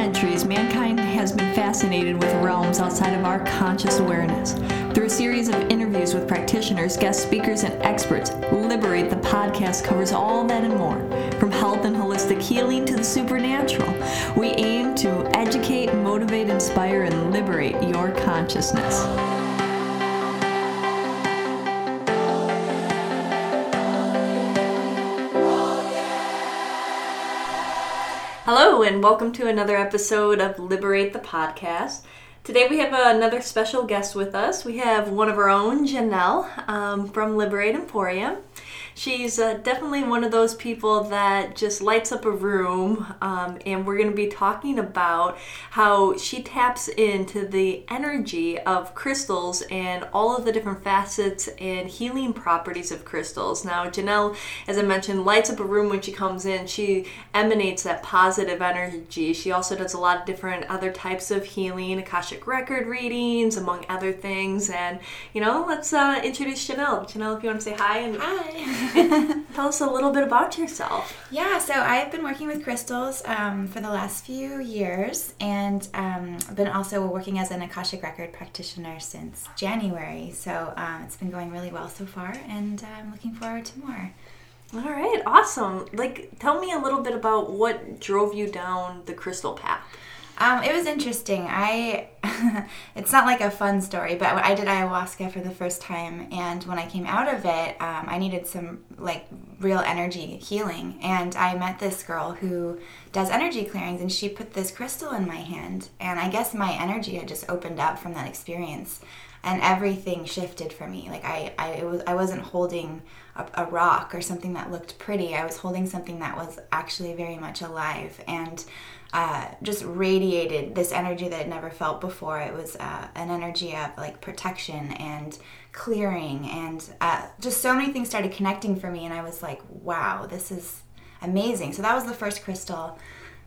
centuries, mankind has been fascinated with realms outside of our conscious awareness. Through a series of interviews with practitioners, guest speakers, and experts, Liberate the podcast covers all that and more. From health and holistic healing to the supernatural, we aim to educate, motivate, inspire, and liberate your consciousness. Hello, and welcome to another episode of Liberate the Podcast. Today we have another special guest with us. We have one of our own, Janelle, um, from Liberate Emporium she's uh, definitely one of those people that just lights up a room. Um, and we're going to be talking about how she taps into the energy of crystals and all of the different facets and healing properties of crystals. Now, Janelle, as I mentioned, lights up a room when she comes in. She emanates that positive energy. She also does a lot of different other types of healing, Akashic record readings, among other things. And, you know, let's uh, introduce Janelle. Janelle, if you want to say hi. And- hi. Tell us a little bit about yourself. Yeah, so I've been working with crystals um, for the last few years, and um, I've been also working as an Akashic Record practitioner since January. So um, it's been going really well so far, and I'm looking forward to more. All right, awesome. Like, tell me a little bit about what drove you down the crystal path. Um, it was interesting. I it's not like a fun story, but I did ayahuasca for the first time, and when I came out of it, um, I needed some like real energy healing, and I met this girl who does energy clearings, and she put this crystal in my hand, and I guess my energy had just opened up from that experience, and everything shifted for me. Like I, I was I wasn't holding a, a rock or something that looked pretty. I was holding something that was actually very much alive, and uh, just radiated this energy that I'd never felt before. It was uh, an energy of like protection and clearing, and uh, just so many things started connecting for me. And I was like, wow, this is amazing. So that was the first crystal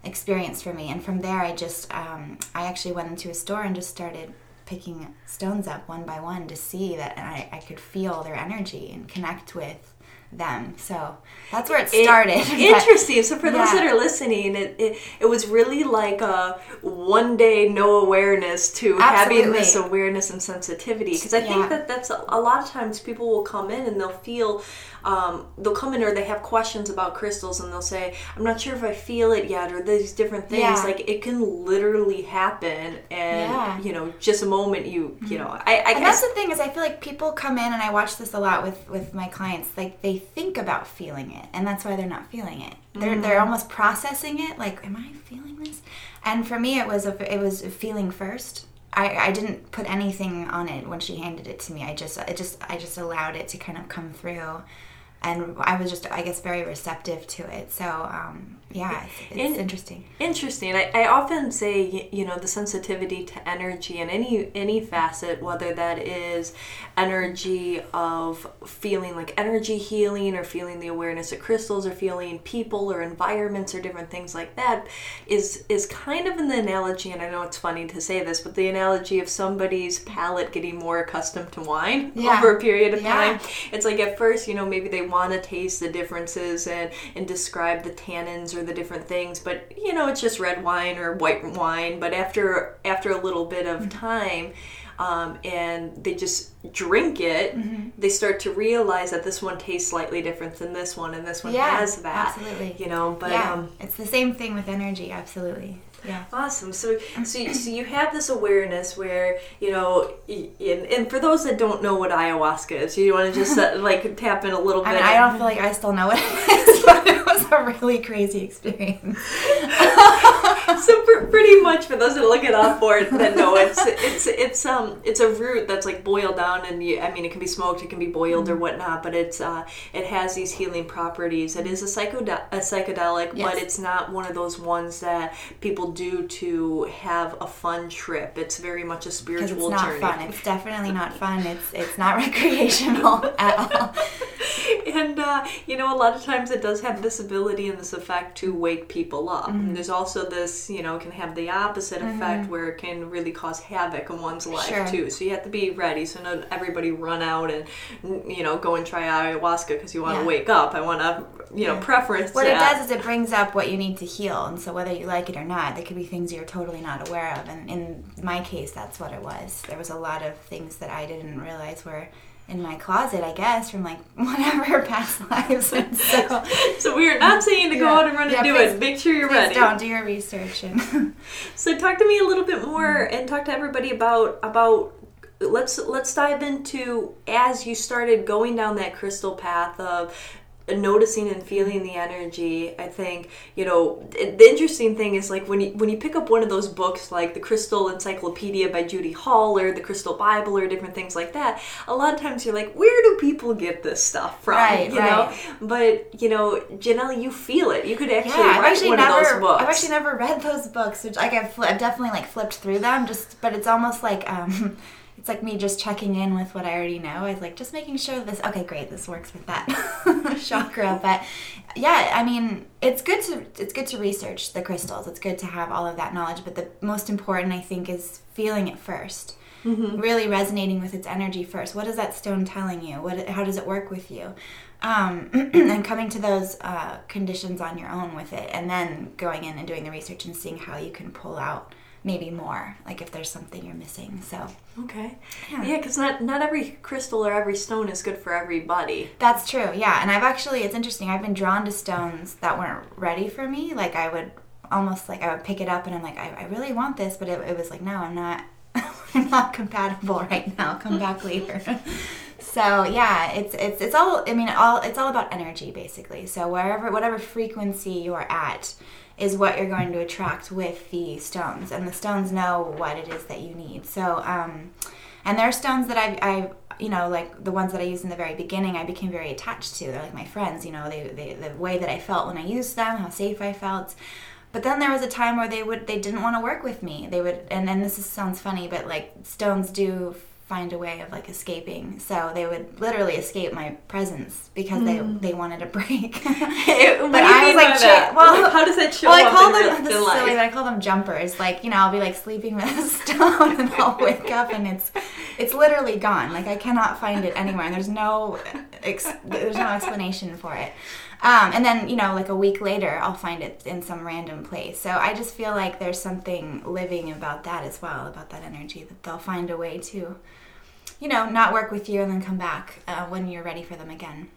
experience for me. And from there, I just, um, I actually went into a store and just started picking stones up one by one to see that I, I could feel their energy and connect with them. So that's where it started. It, interesting. So for yeah. those that are listening, it, it, it was really like a one day no awareness to Absolutely. having this awareness and sensitivity. Because I yeah. think that that's a, a lot of times people will come in and they'll feel um, they'll come in or they have questions about crystals and they'll say, I'm not sure if I feel it yet, or these different things. Yeah. Like it can literally happen, and you know, just a moment you, you know, I, I and that's the thing is, I feel like people come in, and I watch this a lot with with my clients. Like they think about feeling it, and that's why they're not feeling it. They're mm. they're almost processing it. Like, am I feeling this? And for me, it was a it was a feeling first. I, I didn't put anything on it when she handed it to me. I just it just I just allowed it to kind of come through and I was just, I guess, very receptive to it. So, um, yeah, it's, it's In, interesting. Interesting. I, I often say, you know, the sensitivity to energy in any any facet, whether that is energy of feeling like energy healing, or feeling the awareness of crystals, or feeling people or environments, or different things like that, is is kind of in the analogy. And I know it's funny to say this, but the analogy of somebody's palate getting more accustomed to wine yeah. over a period of yeah. time. It's like at first, you know, maybe they want to taste the differences and and describe the tannins or the different things but you know it's just red wine or white wine but after after a little bit of mm-hmm. time um, and they just drink it, mm-hmm. they start to realize that this one tastes slightly different than this one, and this one yeah, has that. Absolutely, you know. But yeah, um, it's the same thing with energy. Absolutely. Yeah. Awesome. So, so, so you have this awareness where you know, and, and for those that don't know what ayahuasca is, you want to just uh, like tap in a little bit. I, mean, I don't feel like I still know what it is, but it was a really crazy experience. so pr- pretty much for those that look it up for it that know it's it's it's um it's a root that's like boiled down and you, I mean it can be smoked, it can be boiled mm-hmm. or whatnot, but it's uh it has these healing properties. It is a psychode a psychedelic, yes. but it's not one of those ones that people do to have a fun trip. It's very much a spiritual it's not journey. Fun. It's definitely not fun. It's it's not recreational at all. and uh, you know, a lot of times it does have this ability and this effect to wake people up. Mm-hmm. And there's also this, you know, can have the opposite effect where it can really cause havoc in one's life Sure. too. So you have to be ready. So not everybody run out and you know go and try ayahuasca because you want to Yeah. wake up. I want to, you know, Yeah. preference What it does is it brings up what you need to heal, and so whether you like it or not, there could be things you're totally not aware of. And in my case, that's what it was. There was a lot of things that I didn't realize were in my closet, I guess, from like whatever past lives. And so, So we are not saying to go Yeah. out and run Yeah, and do please- it. Make sure you're ready. don't do your research. And So talk to me a little bit more mm-hmm. and talk to everybody about about let's let's dive into as you started going down that crystal path of noticing and feeling the energy i think you know the interesting thing is like when you when you pick up one of those books like the crystal encyclopedia by judy hall or the crystal bible or different things like that a lot of times you're like where do people get this stuff from Right, you right. know but you know janelle you feel it you could actually yeah, I've write actually one never, of those books I've actually never read those books. Which like I've, I've definitely like flipped through them. Just, but it's almost like um, it's like me just checking in with what I already know. I was like just making sure this. Okay, great, this works with that chakra. But yeah, I mean, it's good to it's good to research the crystals. It's good to have all of that knowledge. But the most important, I think, is feeling it 1st Really resonating with its energy first. What is that stone telling you? What? How does it work with you? um, and coming to those uh, conditions on your own with it, and then going in and doing the research and seeing how you can pull out maybe more, like if there's something you're missing. So Okay. Yeah. Yeah, because not not every crystal or every stone is good for everybody. that's true, yeah. And I've actually, it's interesting. I've been drawn to stones that weren't ready for me. Like I would almost like I would pick it up and I'm like, I, I really want this, but it, it was like, no, I'm not. I'm not compatible right now. Come back later. So yeah, it's it's it's all. I mean, all it's all about energy basically. So wherever whatever frequency you're at is what you're going to attract with the stones, and the stones know what it is that you need. So um, and there are stones that I've, I've you know like the ones that I used in the very beginning. I became very attached to. They're like my friends. You know, they, they the way that I felt when I used them, how safe I felt. But then there was a time where they would they didn't want to work with me. They would and then this is, sounds funny, but like stones do find a way of like escaping. So they would literally escape my presence because they they wanted a break. but I was like, cha- well, how does that show well, I call them this is silly, but I call them jumpers. Like you know, I'll be like sleeping with a stone, and I'll wake up, and it's it's literally gone. Like I cannot find it anywhere, and there's no ex- there's no explanation for it. Um, and then you know, like a week later, I'll find it in some random place. So I just feel like there's something living about that as well, about that energy that they'll find a way to, you know, not work with you and then come back uh, when you're ready for them again.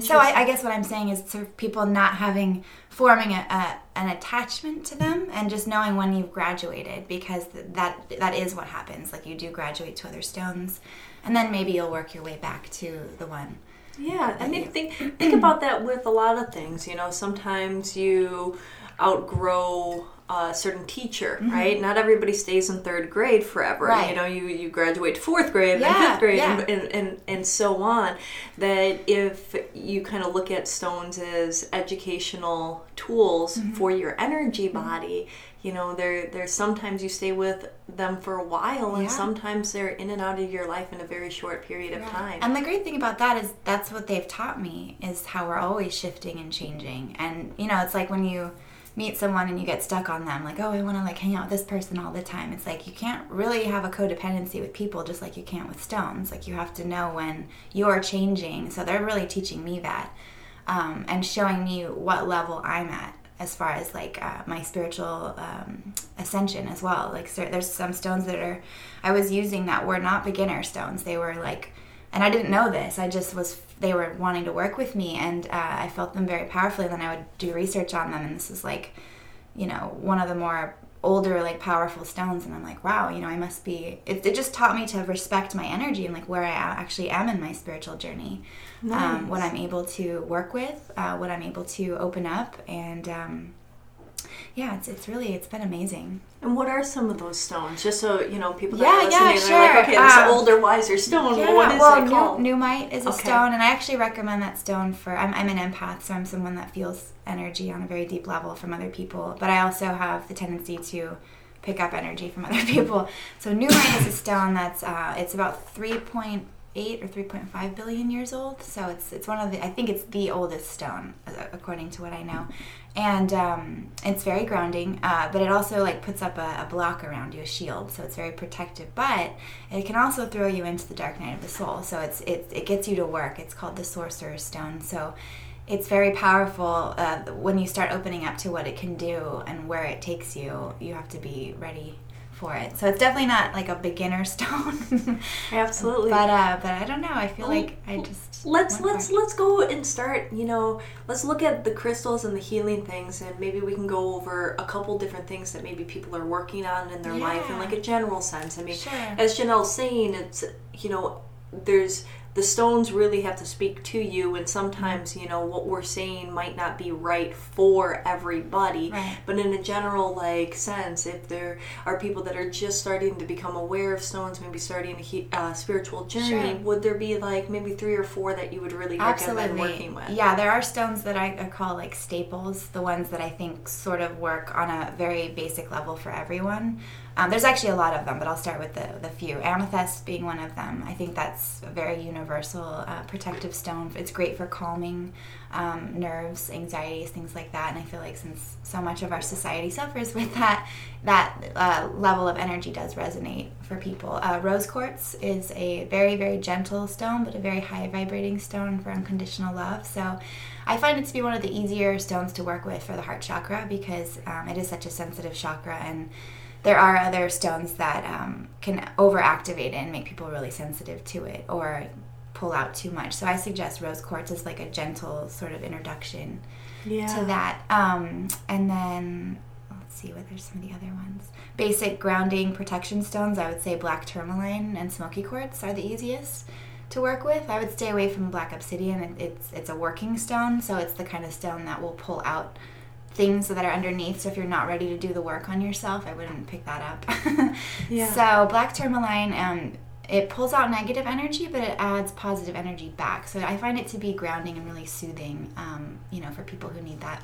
So I, I guess what I'm saying is sort of people not having forming a, a, an attachment to them and just knowing when you've graduated because that that is what happens. Like you do graduate to other stones, and then maybe you'll work your way back to the one. Yeah, I mean, think think about that with a lot of things. You know, sometimes you outgrow a certain teacher, right? Not everybody stays in third grade forever. Mm-hmm. Right. You know, you, you graduate to fourth grade and Yeah, fifth grade yeah. and, and, and, and so on. That if you kind of look at stones as educational tools Mm-hmm. for your energy body, you know, there there's sometimes you stay with them for a while and Yeah. sometimes they're in and out of your life in a very short period of time. And the great thing about that is that's what they've taught me is how we're always shifting and changing. And you know, it's like when you meet someone and you get stuck on them, like, oh, I want to like hang out with this person all the time. It's like you can't really have a codependency with people just like you can't with stones. Like you have to know when you're changing. So they're really teaching me that um, and showing me what level I'm at as far as like uh, my spiritual um, ascension as well. Like cer- there's some stones that are I was using that were not beginner stones. They were like, and I didn't know this. I just was. They were wanting to work with me, and uh, I felt them very powerfully. Then I would do research on them, and this is like, you know, one of the more older like powerful stones and i'm like wow you know i must be it, it just taught me to respect my energy and like where I actually am in my spiritual journey um, what i'm able to work with uh, what i'm able to open up and um, yeah it's, it's really it's been amazing And what are some of those stones? Just so you know, people that Yeah, are listening, yeah, they're like, sure. okay, this Um, older, wiser stone. Yeah, what is well, it called? Is a Okay. stone, and I actually recommend that stone for. I'm, I'm an empath, so I'm someone that feels energy on a very deep level from other people. But I also have the tendency to pick up energy from other people. So Nuummite is a stone that's uh, it's about three point eight or 3.5 billion years old. So it's it's one of the I think it's the oldest stone uh, according to what I know, and um, it's very grounding. Uh, but it also like puts up a, a, block around you, a shield. So it's very protective. But it can also throw you into the dark night of the soul. So it's it it gets you to work. It's called the sorcerer's stone. So it's very powerful uh, when you start opening up to what it can do and where it takes you. You have to be ready for it. So it's definitely not like a beginner stone. Absolutely. But uh, but I don't know. I feel like I just let's let's let's go and start. You know, let's look at the crystals and the healing things, and maybe we can go over a couple different things that maybe people are working on in their yeah. life in like a general sense. I mean, sure. as Janelle's saying, it's you know there's the stones really have to speak to you and sometimes you know what we're saying might not be right for everybody right. but in a general like sense if there are people that are just starting to become aware of stones maybe starting a uh, spiritual journey sure. would there be like maybe three or four that you would really Absolutely. recommend working with yeah there are stones that I, I call like staples the ones that i think sort of work on a very basic level for everyone um, there's actually a lot of them, but I'll start with the, the few. Amethyst being one of them. I think that's a very universal uh, protective stone. It's great for calming um, nerves, anxieties, things like that. And I feel like since so much of our society suffers with that, that uh, level of energy does resonate for people. Uh, rose quartz is a very, very gentle stone, but a very high vibrating stone for unconditional love. So I find it to be one of the easier stones to work with for the heart chakra because um, it is such a sensitive chakra and there are other stones that um, can overactivate it and make people really sensitive to it or pull out too much. So I suggest rose quartz as like a gentle sort of introduction yeah. to that. Um, and then let's see what there's some of the other ones. Basic grounding protection stones. I would say black tourmaline and smoky quartz are the easiest to work with. I would stay away from black obsidian. It's it's a working stone, so it's the kind of stone that will pull out things that are underneath. So if you're not ready to do the work on yourself, I wouldn't pick that up. yeah. So black tourmaline, um, it pulls out negative energy, but it adds positive energy back. So I find it to be grounding and really soothing, um, you know, for people who need that.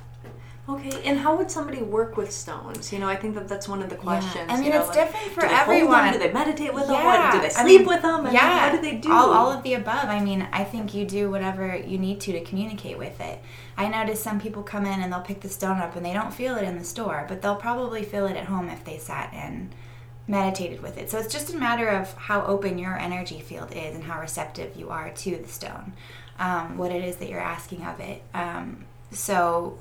Okay, and how would somebody work with stones? You know, I think that that's one of the questions. Yeah. I mean, you know, it's like, different for do everyone. Do they meditate with yeah. them? What, do they sleep I mean, with them? And yeah, what do they do? All, all of the above. I mean, I think you do whatever you need to to communicate with it. I notice some people come in and they'll pick the stone up and they don't feel it in the store, but they'll probably feel it at home if they sat and meditated with it. So it's just a matter of how open your energy field is and how receptive you are to the stone, um, what it is that you're asking of it. Um, so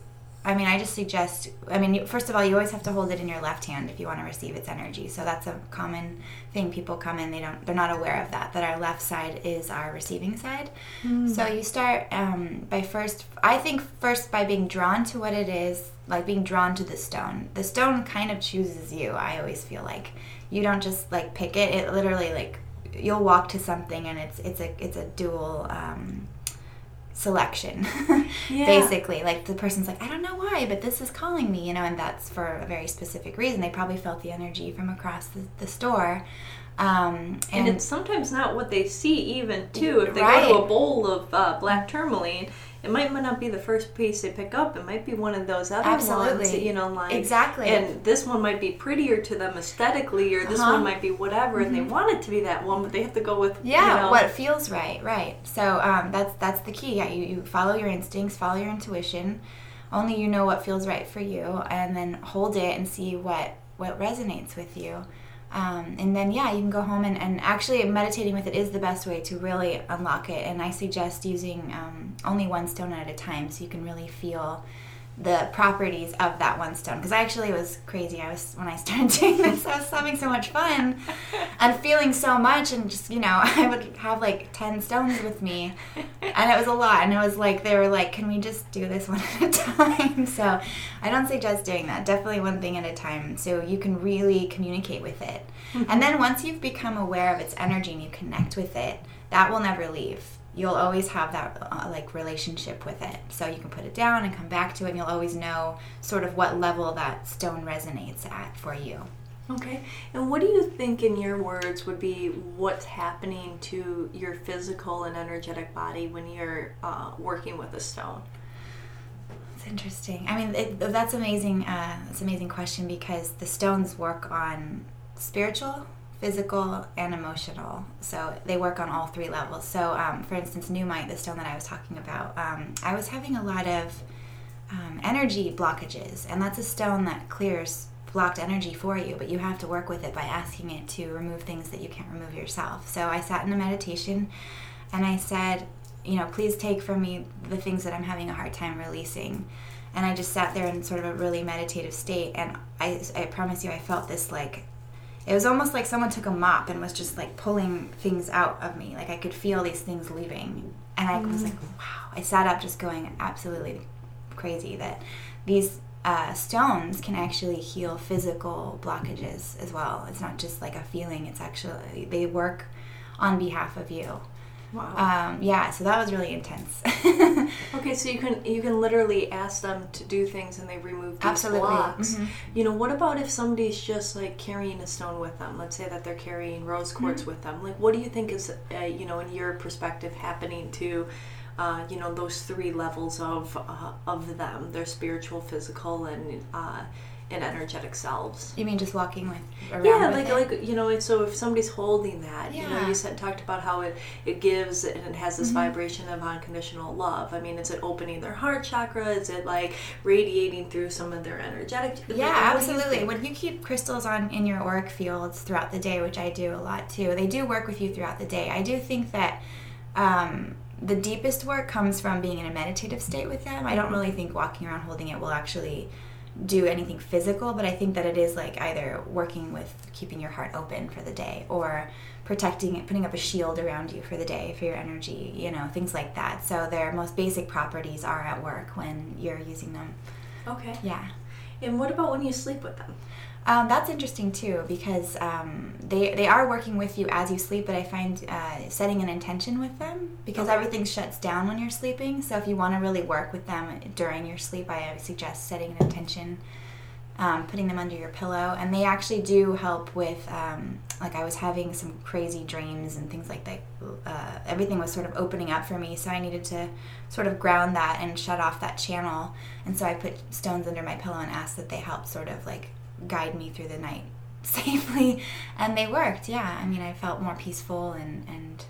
I mean, I just suggest. I mean, first of all, you always have to hold it in your left hand if you want to receive its energy. So that's a common thing. People come in, they don't, they're not aware of that. That our left side is our receiving side. Mm. So you start um, by first. I think first by being drawn to what it is, like being drawn to the stone. The stone kind of chooses you. I always feel like you don't just like pick it. It literally like you'll walk to something, and it's it's a it's a dual. Um, selection yeah. basically like the person's like i don't know why but this is calling me you know and that's for a very specific reason they probably felt the energy from across the, the store um, and, and, it's sometimes not what they see even too if they right. go to a bowl of uh, black tourmaline it might not be the first piece they pick up. It might be one of those other Absolutely. ones, you know, like exactly. And this one might be prettier to them aesthetically, or this uh-huh. one might be whatever, mm-hmm. and they mm-hmm. want it to be that one, but they have to go with yeah, you know, what feels right, right. So um, that's that's the key. Yeah, you, you follow your instincts, follow your intuition. Only you know what feels right for you, and then hold it and see what what resonates with you. Um, and then, yeah, you can go home and, and actually meditating with it is the best way to really unlock it. And I suggest using um, only one stone at a time so you can really feel the properties of that one stone because I actually was crazy. I was when I started doing this, I was having so much fun and feeling so much, and just you know, I would have like ten stones with me, and it was a lot. And it was like they were like, "Can we just do this one at a time?" So I don't suggest doing that. Definitely one thing at a time, so you can really communicate with it. Mm-hmm. And then once you've become aware of its energy and you connect with it, that will never leave you'll always have that uh, like relationship with it. So you can put it down and come back to it, and you'll always know sort of what level that stone resonates at for you. Okay. And what do you think, in your words, would be what's happening to your physical and energetic body when you're uh, working with a stone? It's interesting. I mean, it, that's amazing. Uh, that's an amazing question because the stones work on spiritual physical and emotional. So they work on all three levels. So, um, for instance, Nuummite, the stone that I was talking about, um, I was having a lot of um, energy blockages, and that's a stone that clears blocked energy for you, but you have to work with it by asking it to remove things that you can't remove yourself. So I sat in a meditation and I said, you know, please take from me the things that I'm having a hard time releasing. And I just sat there in sort of a really meditative state, and I, I promise you, I felt this like it was almost like someone took a mop and was just like pulling things out of me. Like I could feel these things leaving. And I was like, mm. wow. I sat up just going absolutely crazy that these uh, stones can actually heal physical blockages as well. It's not just like a feeling, it's actually, they work on behalf of you. Wow. Um, yeah, so that was really intense. okay, so you can you can literally ask them to do things and they remove these Absolutely. blocks. Mm-hmm. You know, what about if somebody's just like carrying a stone with them? Let's say that they're carrying rose quartz mm-hmm. with them. Like, what do you think is, uh, you know, in your perspective, happening to, uh, you know, those three levels of uh, of them, their spiritual, physical, and uh, and energetic selves. You mean just walking with yeah, like it? like you know, so if somebody's holding that, yeah. you know, you said talked about how it it gives and it has this mm-hmm. vibration of unconditional love. I mean, is it opening their heart chakra? Is it like radiating through some of their energetic? Yeah, like, absolutely. You when you keep crystals on in your auric fields throughout the day, which I do a lot too, they do work with you throughout the day. I do think that. Um, the deepest work comes from being in a meditative state with them. I don't really think walking around holding it will actually do anything physical, but I think that it is like either working with keeping your heart open for the day or protecting it, putting up a shield around you for the day for your energy, you know, things like that. So their most basic properties are at work when you're using them. Okay. Yeah. And what about when you sleep with them? Um, that's interesting too because um, they they are working with you as you sleep, but I find uh, setting an intention with them because okay. everything shuts down when you're sleeping. So if you want to really work with them during your sleep, I suggest setting an intention, um, putting them under your pillow, and they actually do help with. Um, like I was having some crazy dreams and things like that. Uh, everything was sort of opening up for me, so I needed to sort of ground that and shut off that channel. And so I put stones under my pillow and asked that they help sort of like guide me through the night safely and they worked yeah i mean i felt more peaceful and and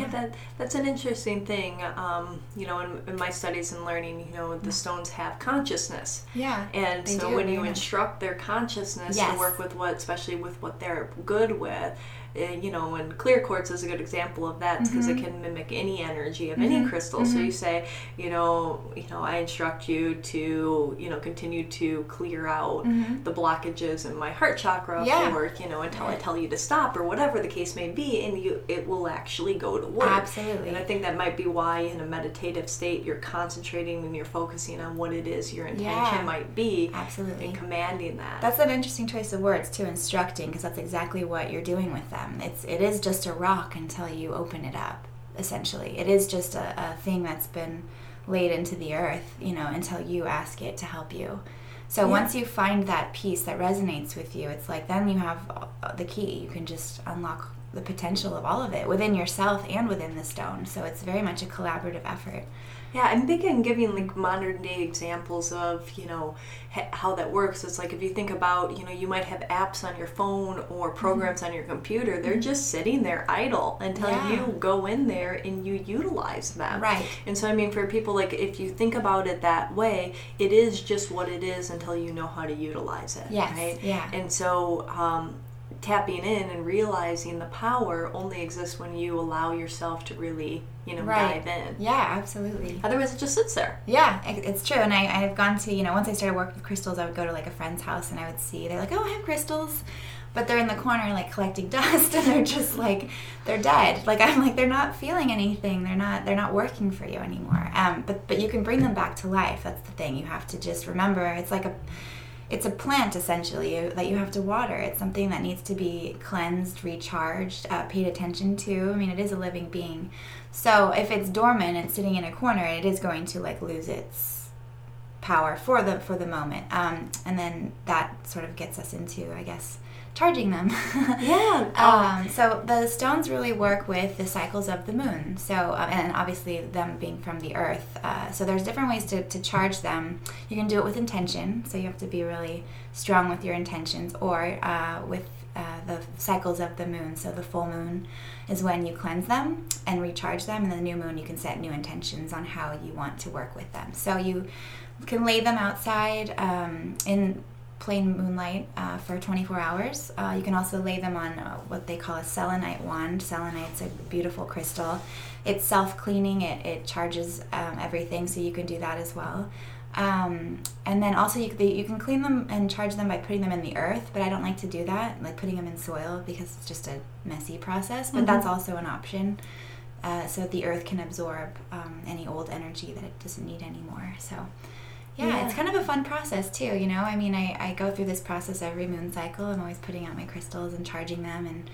yeah, that that's an interesting thing um, you know in, in, my studies and learning you know the stones have consciousness. Yeah and so do, when you instruct their consciousness yes. to work with what especially with what they're good with Eh, you know, and clear quartz is a good example of that because mm-hmm. it can mimic any energy of mm-hmm. any crystal. Mm-hmm. So you say, you know, you know, I instruct you to, you know, continue to clear out mm-hmm. the blockages in my heart chakra yeah. for, you know, until I tell you to stop or whatever the case may be, and you it will actually go to work. Absolutely. And I think that might be why in a meditative state you're concentrating and you're focusing on what it is your intention yeah. might be. Absolutely. And commanding that. That's an interesting choice of words too, instructing, because that's exactly what you're doing with that them. It's it is just a rock until you open it up. Essentially, it is just a, a thing that's been laid into the earth. You know, until you ask it to help you. So yeah. once you find that piece that resonates with you, it's like then you have the key. You can just unlock the potential of all of it within yourself and within the stone. So it's very much a collaborative effort. Yeah, I'm big in giving like modern day examples of you know how that works. It's like if you think about you know you might have apps on your phone or mm-hmm. programs mm-hmm. on your computer. They're mm-hmm. just sitting there idle until yeah. you go in there and you utilize them. Right. And so I mean, for people like if you think about it that way, it is just what it is until you know how to utilize it. Yes. Right. Yeah. And so um, tapping in and realizing the power only exists when you allow yourself to really you know right. dive in. Yeah absolutely. Otherwise it just sits there. Yeah it's true. And I, i've gone to you know once i started working with crystals i would go to like a friend's house and i would see they're like oh i have crystals. But they're in the corner like collecting dust and they're just like they're dead. Like i'm like they're not feeling anything. They're not they're not working for you anymore. Um, but but you can bring them back to life. That's the thing. You have to just remember it's like a it's a plant essentially that you have to water. It's something that needs to be cleansed, recharged, uh, paid attention to. I mean, it is a living being. So if it's dormant and sitting in a corner, it is going to like lose its power for the for the moment. Um, and then that sort of gets us into, I guess, charging them. yeah. um, so the stones really work with the cycles of the moon. So uh, and obviously them being from the earth. Uh, so there's different ways to, to charge them. You can do it with intention. So you have to be really strong with your intentions, or uh, with uh, the cycles of the moon. So the full moon is when you cleanse them and recharge them, and the new moon you can set new intentions on how you want to work with them. So you can lay them outside um, in plain moonlight uh, for 24 hours. Uh, you can also lay them on uh, what they call a selenite wand. Selenite's a beautiful crystal. It's self cleaning, it, it charges um, everything, so you can do that as well. Um, and then also you, they, you can clean them and charge them by putting them in the earth, but I don't like to do that, like putting them in soil because it's just a messy process. But mm-hmm. that's also an option, uh, so the earth can absorb um, any old energy that it doesn't need anymore. So yeah, yeah, it's kind of a fun process too. You know, I mean, I, I go through this process every moon cycle. I'm always putting out my crystals and charging them and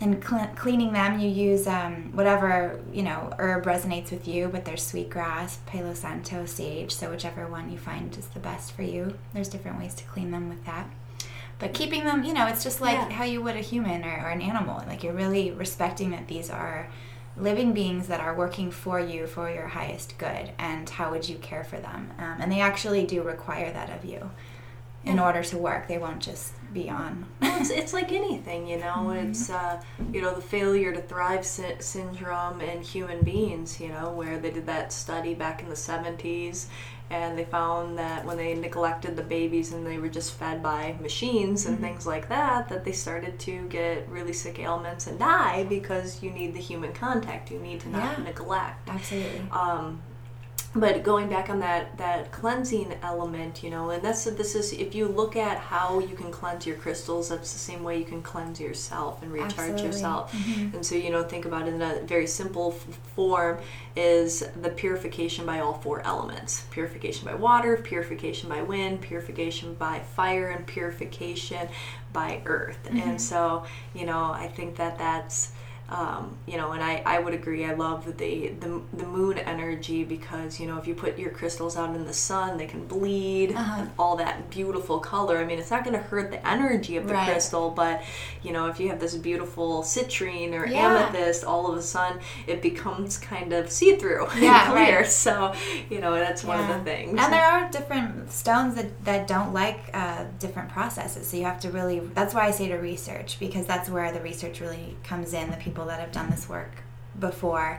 and cl- cleaning them, you use um, whatever you know herb resonates with you. But there's sweetgrass, Palo Santo, sage. So whichever one you find is the best for you. There's different ways to clean them with that. But keeping them, you know, it's just like yeah. how you would a human or, or an animal. Like you're really respecting that these are living beings that are working for you for your highest good. And how would you care for them? Um, and they actually do require that of you in order to work. They won't just be on. well, it's, it's like anything, you know. Mm-hmm. It's uh, you know the failure to thrive sy- syndrome in human beings. You know where they did that study back in the seventies, and they found that when they neglected the babies and they were just fed by machines and mm-hmm. things like that, that they started to get really sick ailments and die because you need the human contact. You need to not yeah, neglect. Absolutely. Um, but going back on that that cleansing element you know and that's this is if you look at how you can cleanse your crystals that's the same way you can cleanse yourself and recharge Absolutely. yourself mm-hmm. and so you know think about it in a very simple f- form is the purification by all four elements purification by water purification by wind purification by fire and purification by earth mm-hmm. and so you know i think that that's um, you know, and I, I would agree. I love the, the the moon energy because you know if you put your crystals out in the sun, they can bleed uh-huh. and all that beautiful color. I mean, it's not going to hurt the energy of the right. crystal, but you know if you have this beautiful citrine or yeah. amethyst, all of a sudden it becomes kind of see through yeah, and clear. Right. So you know that's yeah. one of the things. And there are different stones that that don't like uh, different processes, so you have to really. That's why I say to research because that's where the research really comes in. The people people that have done this work before.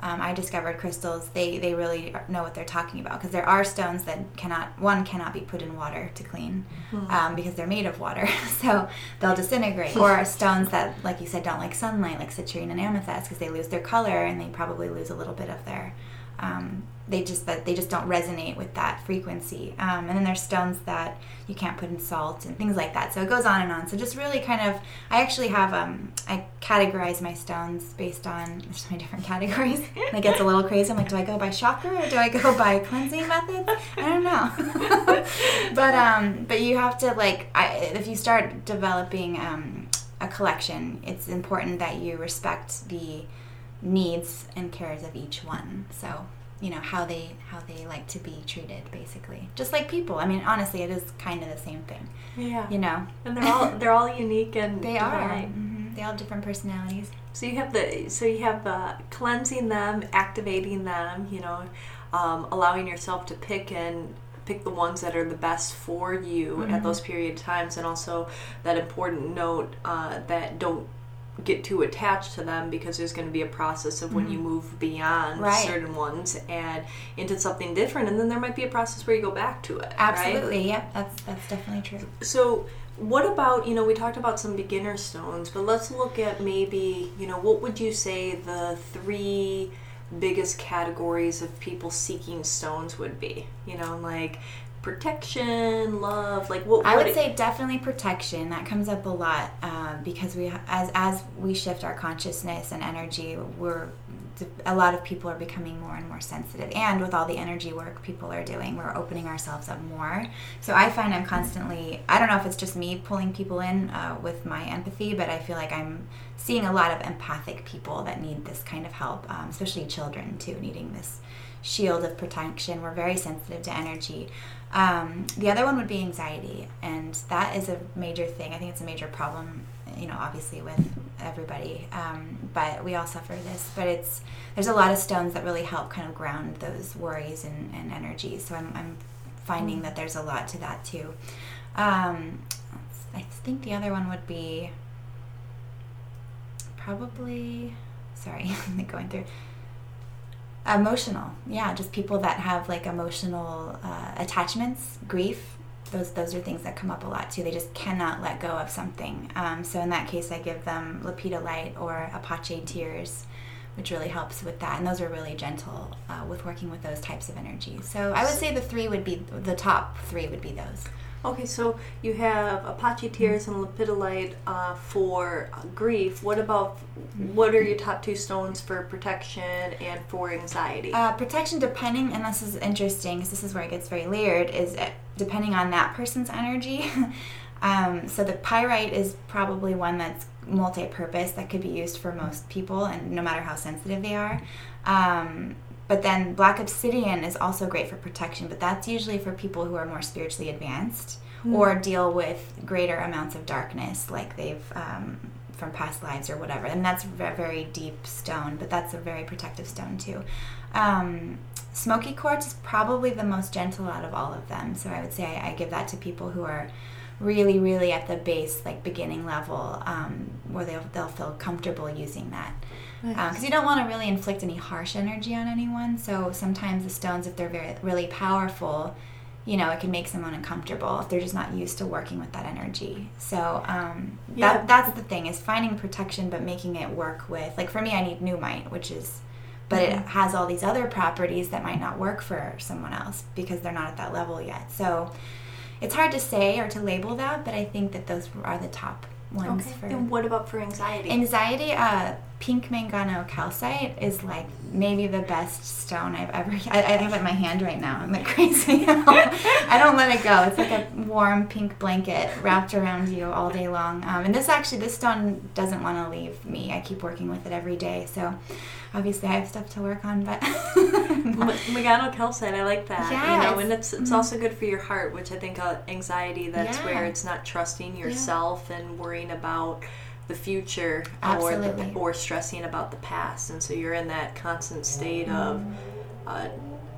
Um, I discovered crystals. They they really know what they're talking about because there are stones that cannot one cannot be put in water to clean mm-hmm. um, because they're made of water, so they'll disintegrate. or stones that, like you said, don't like sunlight, like citrine and amethyst, because they lose their color and they probably lose a little bit of their um, they just that they just don't resonate with that frequency. Um, and then there's stones that you can't put in salt and things like that. So it goes on and on. So just really kind of, I actually have um, I categorize my stones based on there's so many different categories. and it gets a little crazy. I'm like, do I go by chakra or do I go by cleansing methods? I don't know. but um, but you have to like, I, if you start developing um, a collection, it's important that you respect the needs and cares of each one. So you know how they how they like to be treated basically. Just like people. I mean honestly it is kind of the same thing. Yeah. You know? And they're all they're all unique and they are. mm-hmm. they all have different personalities. So you have the so you have the cleansing them activating them you know um, allowing yourself to pick and pick the ones that are the best for you mm-hmm. at those period times and also that important note uh, that don't get too attached to them because there's going to be a process of when mm-hmm. you move beyond right. certain ones and into something different and then there might be a process where you go back to it absolutely right? yep that's that's definitely true so what about you know we talked about some beginner stones but let's look at maybe you know what would you say the three biggest categories of people seeking stones would be you know like protection, love? Like what? I would it, say definitely protection. That comes up a lot uh, because we, as as we shift our consciousness and energy, we're a lot of people are becoming more and more sensitive and with all the energy work people are doing we're opening ourselves up more so i find i'm constantly i don't know if it's just me pulling people in uh, with my empathy but i feel like i'm seeing a lot of empathic people that need this kind of help um, especially children too needing this shield of protection we're very sensitive to energy um, the other one would be anxiety, and that is a major thing. I think it's a major problem, you know, obviously with everybody, um, but we all suffer this. But it's there's a lot of stones that really help kind of ground those worries and, and energies. So I'm, I'm finding that there's a lot to that too. Um, I think the other one would be probably. Sorry, going through emotional. Yeah just people that have like emotional uh, attachments grief those those are things that come up a lot too. They just cannot let go of something. Um, so in that case i give them lepidolite or apache tears which really helps with that. And those are really gentle uh, with working with those types of energies so i would say the three would be the top three would be those Okay, so you have Apache tears and lepidolite uh, for grief. What about what are your top two stones for protection and for anxiety? Uh, protection, depending, and this is interesting because this is where it gets very layered, is uh, depending on that person's energy. um, so the pyrite is probably one that's multi-purpose that could be used for most people, and no matter how sensitive they are. Um, but then black obsidian is also great for protection, but that's usually for people who are more spiritually advanced mm. or deal with greater amounts of darkness, like they've um, from past lives or whatever. And that's a very deep stone, but that's a very protective stone too. Um, smoky quartz is probably the most gentle out of all of them. So I would say I, I give that to people who are really, really at the base, like beginning level, um, where they'll, they'll feel comfortable using that because um, you don't want to really inflict any harsh energy on anyone. So sometimes the stones, if they're very really powerful, you know, it can make someone uncomfortable if they're just not used to working with that energy. So um, yeah. that that's the thing is finding protection, but making it work with. Like for me, I need Nuummite, which is, but mm-hmm. it has all these other properties that might not work for someone else because they're not at that level yet. So it's hard to say or to label that, but I think that those are the top ones okay. for. And what about for anxiety? Anxiety, uh, pink mangano calcite is like maybe the best stone I've ever. I, I have it in my hand right now. I'm like crazy. I don't let it go. It's like a warm pink blanket wrapped around you all day long. Um, and this actually, this stone doesn't want to leave me. I keep working with it every day. So obviously I have stuff to work on, but Mangano calcite, I like that. Yeah, you know, and it's it's mm-hmm. also good for your heart, which I think uh, anxiety. That's yeah. where it's not trusting yourself yeah. and worrying about the future or the, or stressing about the past, and so you're in that constant state of uh,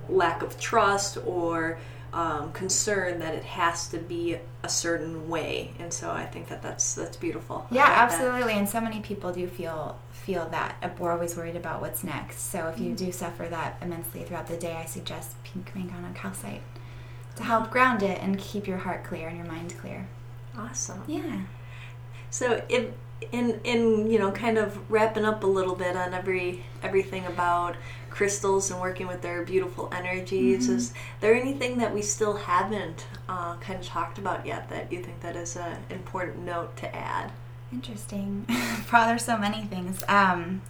lack of trust or um, concern that it has to be a certain way, and so I think that that's that's beautiful. Yeah, like absolutely. That. And so many people do feel feel that we're always worried about what's next. So if you mm. do suffer that immensely throughout the day, I suggest pink mangano calcite to help ground it and keep your heart clear and your mind clear. Awesome. Yeah. So if in in you know kind of wrapping up a little bit on every everything about crystals and working with their beautiful energies mm-hmm. is there anything that we still haven't uh, kind of talked about yet that you think that is an important note to add? Interesting. Probably there's so many things. Um,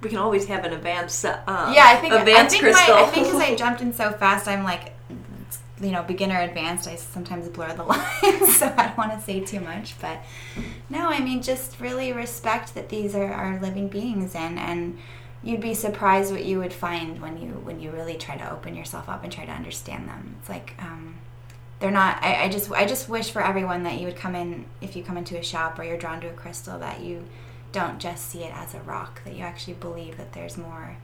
we can always have an advanced uh, yeah i think advanced I think crystal my, i think because i jumped in so fast i'm like you know, beginner advanced, I sometimes blur the lines, so I don't want to say too much. But no, I mean, just really respect that these are, are living beings, and and you'd be surprised what you would find when you when you really try to open yourself up and try to understand them. It's like um, they're not. I, I just I just wish for everyone that you would come in if you come into a shop or you're drawn to a crystal that you don't just see it as a rock, that you actually believe that there's more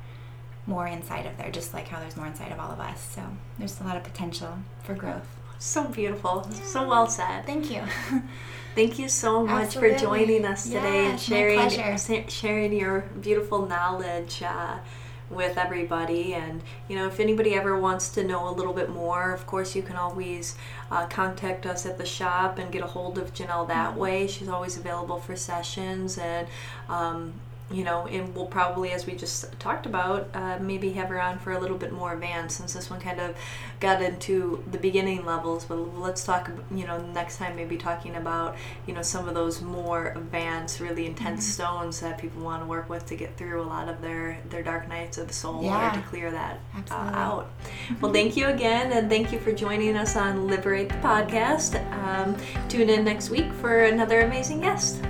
more inside of there, just like how there's more inside of all of us. So there's a lot of potential for growth. So beautiful. Yeah. So well said. Thank you. Thank you so much Absolutely. for joining us today yeah, and sharing sharing your beautiful knowledge. Uh, with everybody. And, you know, if anybody ever wants to know a little bit more, of course, you can always uh, contact us at the shop and get a hold of Janelle that mm-hmm. way. She's always available for sessions. And, um, you know, and we'll probably, as we just talked about, uh, maybe have her on for a little bit more advanced since this one kind of got into the beginning levels. But let's talk, you know, next time maybe talking about, you know, some of those more advanced, really intense mm-hmm. stones that people want to work with to get through a lot of their their dark nights of the soul yeah. or to clear that uh, out. well, thank you again, and thank you for joining us on Liberate the podcast. Um, tune in next week for another amazing guest.